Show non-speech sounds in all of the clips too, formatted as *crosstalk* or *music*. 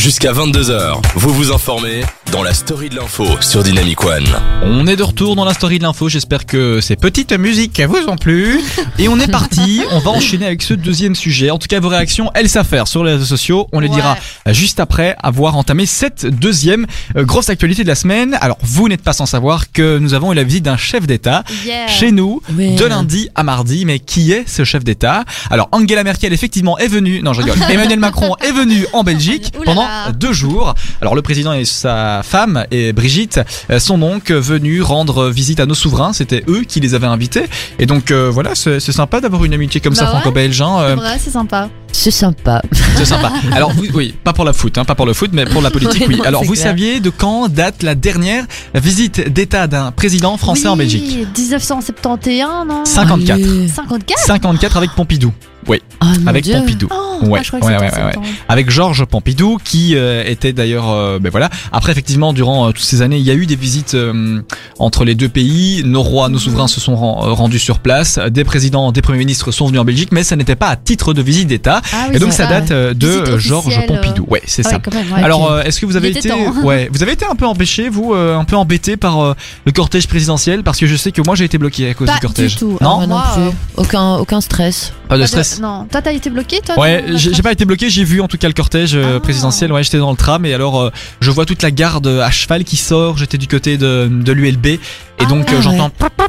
Jusqu'à 22h, vous vous informez dans la story de l'info sur Dynamic One. On est de retour dans la story de l'info, j'espère que ces petites musiques vous ont plu. Et on est parti, on va enchaîner avec ce deuxième sujet. En tout cas, vos réactions, elles faire sur les réseaux sociaux. On les Ouais. dira juste après avoir entamé cette deuxième euh, grosse actualité de la semaine. Alors, vous n'êtes pas sans savoir que nous avons eu la visite d'un chef d'État Yeah. chez nous Ouais. de lundi à mardi. Mais qui est ce chef d'État? Alors, Angela Merkel, effectivement, est venue. Non, je rigole. *laughs* Emmanuel Macron est venu en Belgique pendant là. deux jours. Alors, le président et sa femme, et Brigitte, euh, sont donc venus rendre visite à nos souverains. C'était eux qui les avaient invités. Et donc, euh, voilà, c'est sympa d'avoir une amitié comme ça Bah ouais. franco-belge. hein, euh, C'est vrai, c'est sympa. C'est sympa. *laughs* c'est sympa. Alors, vous, oui, pas pour la foot, hein, pas pour le foot, mais pour la *laughs* politique, Oui, oui. non, Alors, vous clair. saviez de quand date la dernière visite d'État d'un président français en Belgique? Oui, 1971, non? 54. Allez. 54 54 avec Pompidou. Ah, mon avec Dieu. Pompidou. Oh, Ouais, ah, je crois que ouais, ouais, ouais, 70. avec Georges Pompidou qui euh, était d'ailleurs euh, ben voilà. Après effectivement durant euh, toutes ces années il y a eu des visites euh, entre les deux pays. Nos rois nos souverains se sont ren- rendus sur place. Des présidents des premiers ministres sont venus en Belgique mais ça n'était pas à titre de visite d'État. Ah oui, et donc ça date euh, de Georges Pompidou. Ouais c'est Ouais, ça. quand même, ouais. alors euh, est-ce que vous avez été temps. ouais vous avez été un peu empêché vous euh, un peu embêté par euh, le cortège présidentiel? Parce que je sais que moi j'ai été bloqué à cause Pas du cortège. du tout. non? Moi non Moi, plus. Aucun, aucun stress. pas de Pas stress? Non, toi t'as été bloqué toi Ouais, j'ai j'ai pas été bloqué, j'ai vu en tout cas le cortège euh, Ah. présidentiel, ouais, j'étais dans le tram et alors euh, je vois toute la garde à cheval qui sort, j'étais du côté de, de l'ULB et Ah donc ouais. euh, j'entends j'entends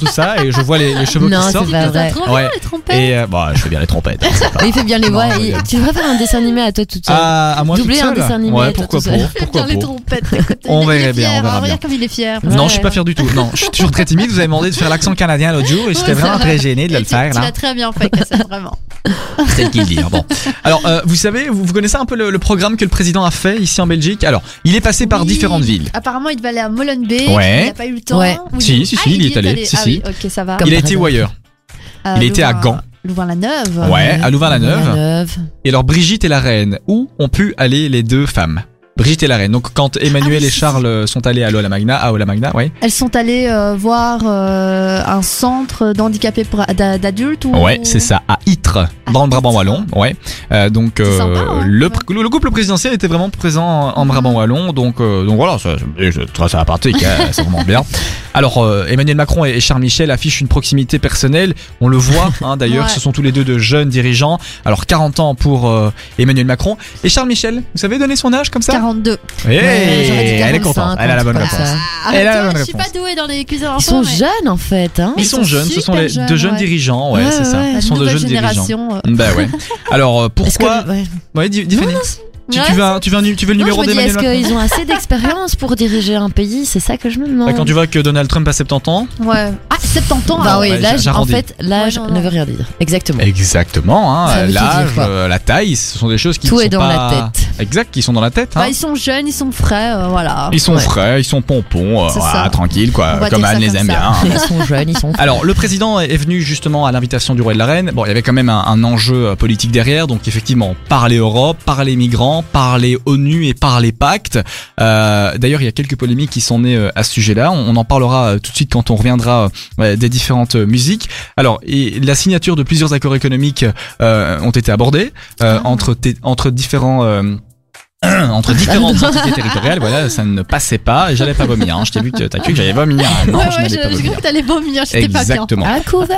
tout ça et je vois les, les chevaux Non, qui c'est sortent. pas T'as vrai. trop bien Ouais. les trompettes. Et euh, bah, je fais bien les trompettes. hein, c'est pas- Il fait bien les voix. Non, Il-. Tu devrais faire un dessin animé à toi toute seule. Ah, à moi toute Doubler un dessin animé, Ouais, toi, pourquoi tout pas seul. Pourquoi les trompettes. écoute, *laughs* On il verrait bien, on verra bien. Comme il est fier. Non, je suis pas fier du tout. Non, je suis toujours très timide. Vous avez demandé de faire l'accent canadien l'autre jour et j'étais vraiment c'est très gêné de le faire Tu là. l'as très bien fait, *laughs* vraiment. C'est le dit. hein, Bon. Alors, euh, vous savez, vous, vous connaissez un peu le, le programme que le président a fait ici en Belgique? Alors, il est passé par différentes villes. Apparemment, il devait aller à Molenbeek. Ouais. Il n'a pas eu le temps. Ouais. Ou Si, il- si, Ah, si, il y y est allé. Si, Ah si. Oui, ok, ça va. Comme il a été où ailleurs Euh, il était à Louvain- Gand. Louvain-la-Neuve. Ouais, à Louvain-la-Neuve. Louvain-la-Neuve. Et alors Brigitte et la reine, où ont pu aller les deux femmes? Brigitte et la reine. Donc quand Emmanuel Ah oui, et Charles sont allés à l'Ola Magna, à Ola Magna, oui. Elles sont allées euh, voir euh, un centre d'handicapés d'adultes ou... Ouais, c'est ça, à Ytre, dans le Brabant wallon. Ouais. Euh, donc sympa, hein, le, ouais. le couple présidentiel était vraiment présent en, en Brabant wallon. Donc donc voilà, ça, trouve ça pratique, hein, *laughs* c'est vraiment bien. Alors Emmanuel Macron et Charles Michel affichent une proximité personnelle. On le voit, *laughs* hein, d'ailleurs, Ouais. ce sont tous les deux de jeunes dirigeants. Alors 40 ans pour Emmanuel Macron et Charles Michel. Vous savez donner son âge comme ça? 42. Hey, elle est 45, contente, elle a la bonne réponse. ça. Ah, Elle a la bonne je suis pas réponse. douée dans les cuisines Ils sont mais- jeunes en fait. Hein. Ils Ils sont sont jeunes, ce sont les super deux jeunes jeunes, ouais. dirigeants, ouais, Ouais, c'est ça. ouais. Ce La sont de nouvelle jeunes dirigeants. euh. Bah ouais. *laughs* Alors euh, Est-ce pourquoi que, ouais. Fanny. Tu, tu Ouais, veux, un- tu veux, un- tu veux le Non, numéro d'Emmanuel est-ce Macron qu'ils ont assez d'expérience pour diriger un pays C'est ça que je me demande. Ouais, Quand tu vois que Donald Trump a 70 ans Ouais. Ah, 70 ans. Bah ah oui, l'âge, en fait, l'âge Ouais, ne veut rien dire. Exactement. Exactement, hein, Ça l'âge, euh, la taille, ce sont des choses qui Tout sont est dans pas... la tête. Exact, qui sont dans la tête. Hein. Bah, ils sont jeunes, ils sont frais, euh, voilà. ils sont ouais. frais, ils sont pompons, euh, ça. tranquille, quoi, comme Anne les aime ça. bien. hein. Ils sont jeunes, ils sont. *laughs* Alors, le président est venu justement à l'invitation du roi et de la reine. Bon, il y avait quand même un, un enjeu euh, politique derrière, donc effectivement, parler Europe, parler migrants, parler ONU et parler pacte. Euh, D'ailleurs, il y a quelques polémiques qui sont nées euh, à ce sujet-là. On, on en parlera euh, tout de suite quand on reviendra des différentes musiques. Alors, et la signature de plusieurs accords économiques euh, ont été abordés euh, Ah. entre entre différents euh, *clears throat* entre différentes entités territoriales, voilà, ça ne passait pas et j'allais pas vomir. Hein. Je t'ai vu que t'as cru que j'allais vomir. *laughs* Non, ouais, je ouais, pas vomir. cru que t'allais vomir, j'étais pas bien. Exactement. À couvert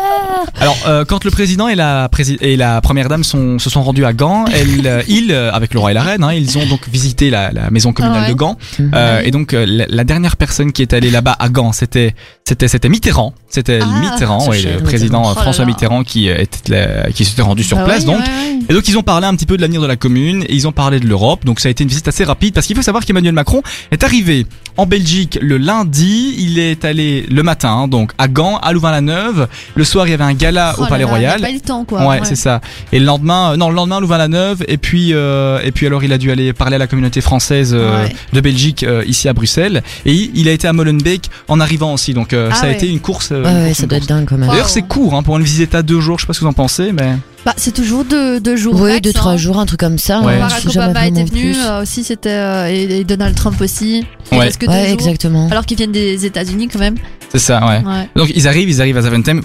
Alors, euh, quand le président et la, prési- et la première dame sont, se sont rendus à Gand, *laughs* elle, euh, ils, euh, avec le roi et la reine, hein, ils ont donc visité la, la maison communale Ah ouais. de Gand. Mhm. Euh. Et donc, la, la dernière personne qui est allée là-bas à Gand, c'était, c'était, c'était Mitterrand. C'était Ah, Mitterrand, ouais, le président Oh François. Mitterrand qui était, là- qui s'était rendu sur Bah place, donc. Et donc ils ont parlé un petit peu de l'avenir de la commune et ils ont parlé de l'Europe. Donc ça a été une visite assez rapide parce qu'il faut savoir qu'Emmanuel Macron est arrivé en Belgique le lundi. Il est allé le matin hein, donc à Gand, à Louvain-la-Neuve. Le soir il y avait un gala Oh au Palais là, Royal. il Pas le temps, quoi. Ouais, c'est ça. Et le lendemain, euh, non, le lendemain, Louvain-la-Neuve. Et puis, euh, et puis alors, il a dû aller parler à la communauté française euh, Ouais. de Belgique euh, ici à Bruxelles. Et il, a été à Molenbeek en arrivant aussi. Donc, euh, Ah ça a été une course. euh, Ouais, une course, ça doit course. être dingue quand même. D'ailleurs, c'est court hein, pour une visite à deux jours. Je sais pas ce que vous en pensez, mais Bah, c'est toujours deux, deux jours. Ouais, max, deux, hein. trois jours, un truc comme ça. Ouais. hein, Barack Obama était venu euh, aussi, c'était euh, et, et Donald Trump aussi. Ouais. que Ouais, exactement. Alors qu'ils viennent des États-Unis quand même. c'est ça, ouais. Ouais. Donc ils arrivent, ils arrivent à Zaventem.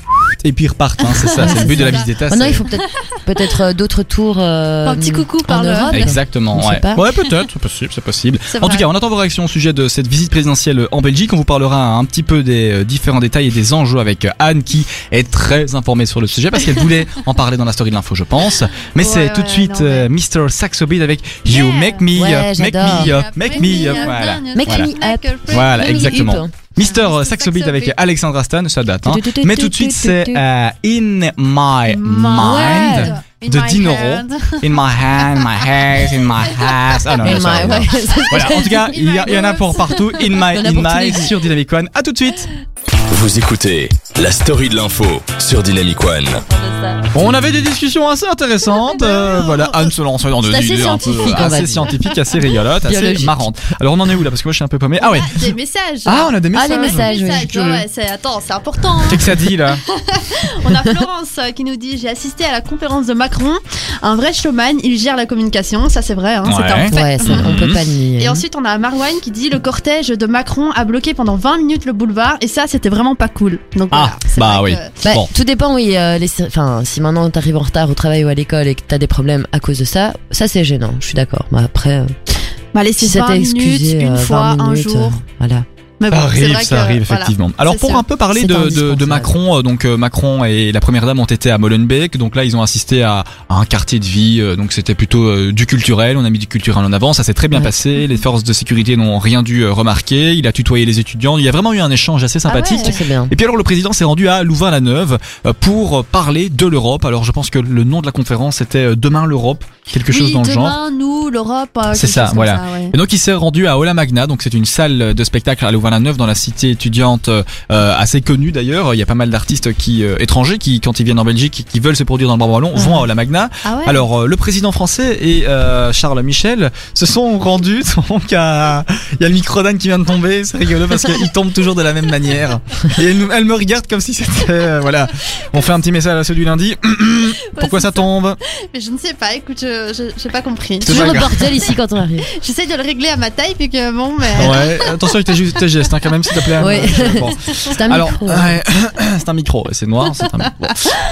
Et puis ils repartent. hein, c'est ça, c'est le but de la visite d'État. Oh non, il faut peut-être peut-être euh, d'autres tours. euh, Un petit coucou par le- Europe. Exactement, Je sais ouais. pas. Ouais, peut-être, c'est possible, c'est possible. En tout cas, on attend vos réactions au sujet de cette visite présidentielle en Belgique. On vous parlera un petit peu des euh, différents détails et des enjeux avec euh, Anne qui est très informée sur le sujet parce qu'elle voulait en parler dans la story de l'info, je pense. Mais Ouais, c'est tout de ouais, suite non, mais- euh, Mr. Saxo Beat avec You Yeah. Make Me Make. Me Make Me voilà. Make me up. Voilà, exactement. Mr. Saxo Beat avec Alexandra Stan, ça date. Hein. Mais tout de suite, c'est euh, In My Mind In de Dinoro. In my hand, my head, in my ass. Ah non, In ça, my- *laughs* Voilà, en tout cas, *laughs* il y, en a pour partout. In my, in my, sur Dynamic One. À tout de suite. Vous écoutez la story de l'info sur Dynamic One. On avait des discussions assez intéressantes. euh, voilà, Anne se lançait dans des C'est assez idées un peu assez scientifiques, assez rigolotes, assez marrantes. Alors, on en est où là? Parce que moi, je suis un peu paumé. Ah ouais. Des messages. Ah, on a des Ah, messages. les messages, oui. Messages, ouais, ouais, c'est attends, c'est important. Qu'est-ce que ça dit là? *laughs* On a Florence euh, qui nous dit j'ai assisté à la conférence de Macron, un vrai showman, il gère la communication, ça c'est vrai, hein, c'est Ouais. un fait. Ouais, on peut pas le nier. Et ensuite on a Marwan qui dit le cortège de Macron a bloqué pendant 20 minutes le boulevard et ça c'était vraiment pas cool. Donc Ah, voilà, c'est bah oui. que- Bah, Bon. Tout dépend, oui. euh, les, enfin, si maintenant t'arrives en retard au travail ou à l'école et que t'as des problèmes à cause de ça, ça c'est gênant. Je suis d'accord. Mais après, euh, Bah allez, si c'est ça 20 t'est minutes, excusé, une euh, fois, 20 un minutes, jour. euh, voilà. Mais bon, Ça arrive, vrai ça que, arrive voilà. effectivement. Alors pour un peu parler de, de, de. Macron, euh, donc euh, Macron et la première dame ont été à Molenbeek, donc là ils ont assisté à, à un quartier de vie, euh, donc c'était plutôt du culturel, on a mis du culturel en avant, ça s'est très bien Ouais. passé, les forces de sécurité n'ont rien dû remarquer, il a tutoyé les étudiants, il y a vraiment eu un échange assez sympathique. C'est bien. Et puis alors le président s'est rendu à Louvain-la-Neuve pour parler de l'Europe. Alors je pense que le nom de la conférence était Demain l'Europe, quelque chose dans le genre. demain, nous, l'Europe. C'est ça, voilà. ouais. Et donc il s'est rendu à Ola Magna, donc c'est une salle de spectacle à Louvain-la-Neuve dans la cité étudiante euh, assez connue d'ailleurs. Il y a pas mal d'artistes qui euh, étrangers qui quand ils viennent en Belgique qui veulent se produire dans le Bras Wallon vont à Ola Magna. Ah ouais. Alors euh, le président français et euh, Charles Michel se sont rendus *laughs* donc à il y a le micro d'Anne qui vient de tomber, c'est rigolo parce *laughs* qu'il tombe toujours de la même manière. Et elle, me regarde comme si c'était euh, voilà. On fait un petit message à ceux du lundi. *clears throat* Pourquoi ça tombe? Mais je ne sais pas, écoute, je j'ai pas compris. C'est Toujours le bordel ici quand on arrive. *laughs* J'essaie de le régler à ma taille, puis que bon, mais. Ouais, attention avec tes, hein, quand même s'il te plaît. Anne. Ouais. Bon. *laughs* C'est un Alors, micro. ouais, *coughs* c'est un micro, c'est noir. c'est un micro. Bon.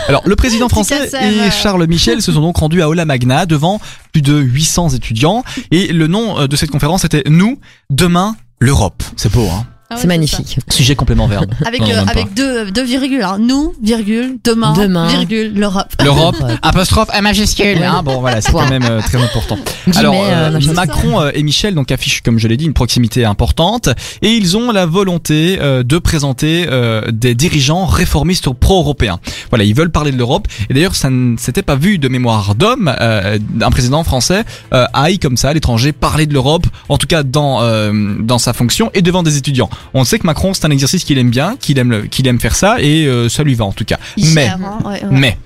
Alors, le président français et. Charles Michel se sont donc rendus à Ola Magna devant plus de 800 étudiants et le nom euh, de cette conférence était Nous, demain, l'Europe. C'est beau, hein Ah ouais, C'est magnifique. Sujet complément verbe. *laughs* Avec, Non, euh, avec deux, deux virgules, hein. nous, virgule, demain, Demain. virgule, l'Europe. *laughs* L'Europe, apostrophe à majuscule. Hein bon, voilà, c'est quand même euh, très important. *laughs* Guillemets, Alors, euh, euh. Macron euh, et Michel donc affichent, comme je l'ai dit, une proximité importante et ils ont la volonté euh, de présenter euh, des dirigeants réformistes pro-européens. Voilà, ils veulent parler de l'Europe et d'ailleurs ça ne s'était pas vu de mémoire d'homme euh, un président français euh, aille comme ça à l'étranger parler de l'Europe, en tout cas dans euh, dans sa fonction et devant des étudiants. On sait que Macron c'est un exercice qu'il aime bien, qu'il aime le- qu'il aime faire ça et euh, ça lui va en tout cas. Il Mais gère, hein, ouais, ouais. mais,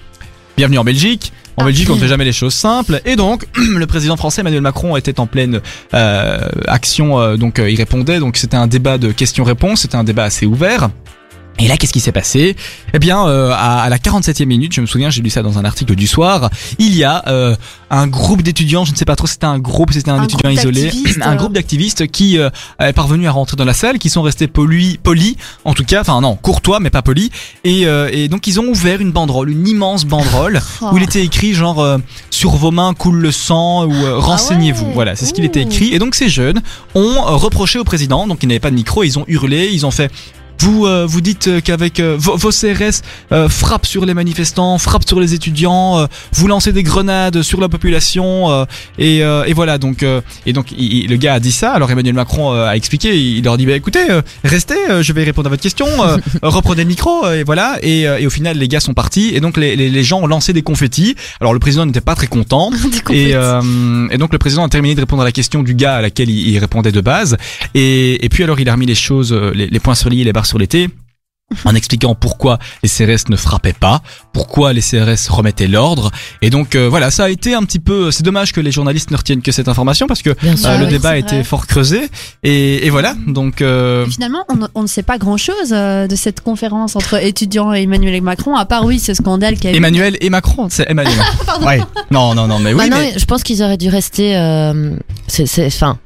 bienvenue en Belgique. En. Belgique, on ne fait jamais les choses simples. Et donc, *clears throat* le président français Emmanuel Macron était en pleine euh, action. euh, donc, euh, il répondait. Donc, c'était un débat de questions-réponses. C'était un débat assez ouvert. Et là, qu'est-ce qui s'est passé? Eh bien, euh, à, à la 47e minute, je me souviens, j'ai lu ça dans un article du soir, il y a euh, un groupe d'étudiants, je ne sais pas trop si c'était un groupe, c'était un, Un étudiant isolé, *clears throat* un euh. groupe d'activistes qui euh, est parvenu à rentrer dans la salle, qui sont restés polis, polis, en tout cas, enfin non, courtois mais pas polis, et, et donc ils ont ouvert une banderole, une immense banderole, *laughs* Oh. où il était écrit genre sur vos mains coule le sang ou euh, renseignez-vous. ouais. Voilà, c'est ce qu'il était écrit. Et donc ces jeunes ont reproché au président, donc ils n'avaient pas de micro, ils ont hurlé, ils ont fait. Vous euh, vous dites euh, qu'avec euh, vos, vos CRS euh, frappent sur les manifestants, frappent sur les étudiants, euh, vous lancez des grenades sur la population euh, et, euh, et voilà donc euh, et donc il- il- le gars a dit ça. Alors Emmanuel Macron euh, a expliqué, il leur dit bah écoutez euh, restez, euh, je vais répondre à votre question, euh, *laughs* reprenez le micro et voilà et, euh, et au final les gars sont partis et donc les, les, les gens ont lancé des confettis. Alors le président n'était pas très content. *laughs* Et, euh, et donc le président a terminé de répondre à la question du gars à laquelle il, il répondait de base. Et, et puis alors il a remis les choses, les, les points sur les barres sur t. En expliquant pourquoi les CRS ne frappaient pas, pourquoi les CRS remettaient l'ordre, et donc euh, voilà, ça a été un petit peu. C'est dommage que les journalistes ne retiennent que cette information parce que sûr. euh, Ah le oui, débat a été fort creusé, et, et voilà. Donc euh, Finalement, on, ne- on ne sait pas grand-chose euh, de cette conférence entre étudiants et Emmanuel Macron, à part oui ce scandale qui a eu. Emmanuel et Macron, c'est Emmanuel. *laughs* ouais. Non, non, non, mais oui. Bah non, mais- je pense qu'ils auraient dû rester. euh, c'est, c'est, enfin,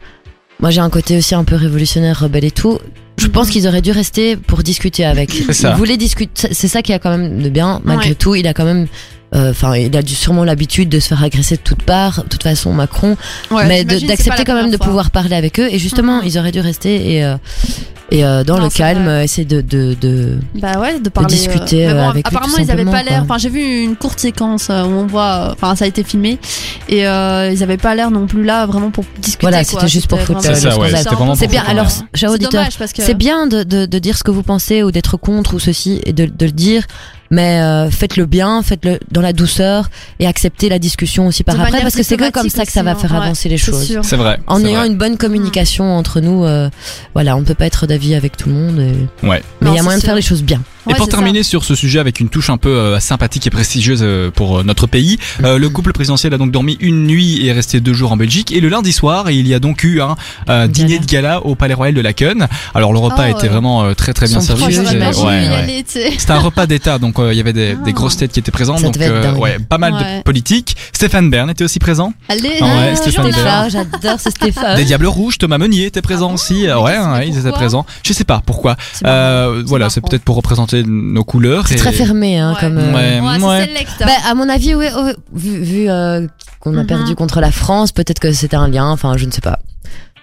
moi j'ai un côté aussi un peu révolutionnaire, rebelle et tout. Je pense qu'ils auraient dû rester pour discuter avec. C'est ça. Il voulait discuter. C'est ça qui a quand même de bien. Malgré Ouais. tout, il a quand même. Euh, Enfin, il a dû sûrement l'habitude de se faire agresser de toutes parts. De toute façon, Macron. Ouais, mais de- d'accepter quand même de fois. pouvoir parler avec eux. Et justement, Mhm. ils auraient dû rester et euh, et euh, dans Non, le calme, vrai. euh, essayer de de, de Bah ouais, de parler. discuter, mais euh, avec lui, apparemment, tout ils avaient pas l'air. Enfin, j'ai vu une courte séquence euh, où on voit. Enfin, ça a été filmé et euh, ils avaient pas l'air non plus là vraiment pour discuter. Voilà, c'était juste pour foutre, C'est ouais, bien. Alors, euh, cher C'est auditeur, dommage parce que. c'est bien de, de, de dire ce que vous pensez ou d'être contre ou ceci et de, de le dire, mais euh, faites-le bien, faites-le dans la douceur et acceptez la discussion aussi par de après parce que c'est que comme ça que ça va diplomatique faire hein. avancer les Ouais, choses. C'est vrai. En ayant vrai. une bonne communication entre nous, euh, voilà, on ne peut pas être d'avis avec tout le monde, et- Ouais. mais il y a moyen de sûr. faire les choses bien. Et pour ça. terminer sur ce sujet avec une touche un peu euh, sympathique et prestigieuse euh, pour euh, notre pays, euh, le couple présidentiel a donc dormi une nuit et est resté deux jours en Belgique. Et le lundi soir, il y a donc eu un euh, dîner de gala au Palais Royal de Laken. Alors le repas Oh, était vraiment très très bien servi. C'était- ouais, ouais. un repas d'État, donc il y avait des, Ah. des grosses têtes qui étaient présentes, Ça donc pas mal de politiques. Stéphane Bern était aussi présent. Allez, Ah Stéphane. Bern. j'adore ce Stéphane. Des Diables Rouges, Thomas Meunier était présent Ah aussi. Ouais, ils étaient présents. Je sais pas pourquoi. Voilà, c'est peut-être pour représenter nos couleurs. C'est et- très fermé, hein, Ouais. comme. euh, Ouais, select. hein. Bah, à mon avis, oui, oui, vu, vu euh, qu'on a Mhm. perdu contre la France, peut-être que c'était un lien. Enfin, je ne sais pas.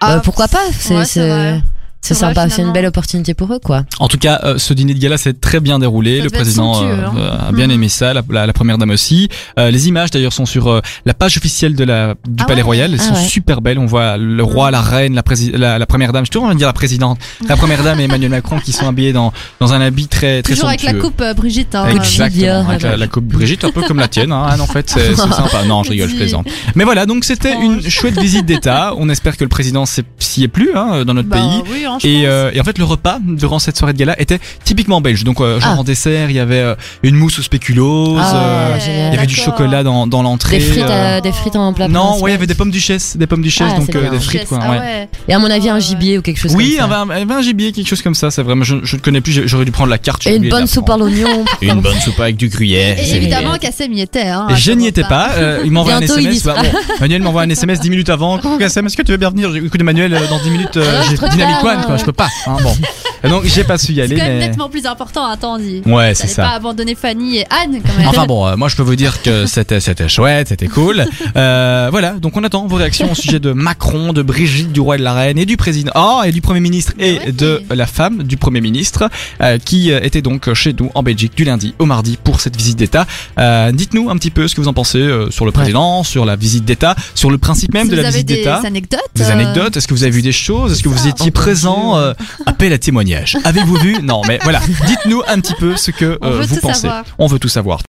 Ah, Euh, pourquoi pas C'est ouais, c'est sympa, c'est une belle opportunité pour eux, quoi. En tout cas, euh, ce dîner de gala s'est très bien déroulé. Ça le président somptueux, euh, hein. euh, a bien Mhm. aimé ça, la, la- la première dame aussi. Euh, les images d'ailleurs sont sur euh, la page officielle de la du Ah Palais ouais. Royal. Elles Ah sont ouais. super belles. On voit le roi, la reine, la, prési- la, la première dame. Je te envie de dire la présidente, la première dame et Emmanuel Macron qui sont habillés dans dans un habit très très Toujours avec somptueux. la coupe euh, Brigitte. Hein, Exactement, avec la, coupe Brigitte, un peu comme la tienne. Hein, en fait, c'est c'est sympa. Non, je rigole, je plaisante. Mais voilà, donc c'était une chouette visite d'État. On espère que le président s'y est plus hein, dans notre Bah, pays. Oui, hein, je Et, pense. euh, et en fait, le repas durant cette soirée de gala était typiquement belge. Donc, euh, genre Ah. en dessert, il y avait euh, une mousse aux spéculoos. Ah, euh, il y avait du chocolat dans, dans l'entrée. Des frites, des frites en plat. non, ouais, il y avait des pommes duchesse, des pommes duchesse, Ah, donc euh, des frites, quoi. Ah ouais. ouais. Et à mon avis, un gibier ou quelque chose Oui, comme ça. un, il y avait un gibier, quelque chose comme ça. C'est vraiment, je, je ne connais plus. J'aurais dû prendre la carte. Et une bonne soupe à l'oignon. *laughs* Une bonne soupe avec du gruyère. Et évidemment. Kassem y était. Hein, je n'y étais pas. il m'envoie *laughs* un SMS. Manuel m'envoie un SMS 10 minutes avant. Coucou Kassem, est-ce que tu veux bien venir? Écoute Emmanuel, euh, dans 10 minutes, j'ai trop Dynamic quoi. Je peux pas. hein, bon. *laughs* Donc j'ai pas su y C'est aller, quand même mais. nettement plus important, attends, dit. Ouais, c'est ça. pas abandonner Fanny et Anne quand même. Enfin bon, euh, moi je peux vous dire que c'était c'était chouette, c'était cool. Euh, voilà, donc on attend vos réactions au sujet de Macron, de Brigitte, du roi et de la reine et du président, oh, et du premier ministre et Ouais. de la femme du premier ministre euh, qui euh, était donc chez nous en Belgique du lundi au mardi pour cette visite d'État. Euh, Dites-nous un petit peu ce que vous en pensez euh, sur le président, sur la visite d'État, sur le principe même Si de la visite des d'État. anecdotes. Des anecdotes Est-ce que vous avez vu des choses Est-ce que vous étiez présent euh. euh, Appel à témoignage. Avez-vous vu? Non, mais voilà. Dites-nous un petit peu ce que On euh, veut vous tout pensez. savoir. On veut tout savoir.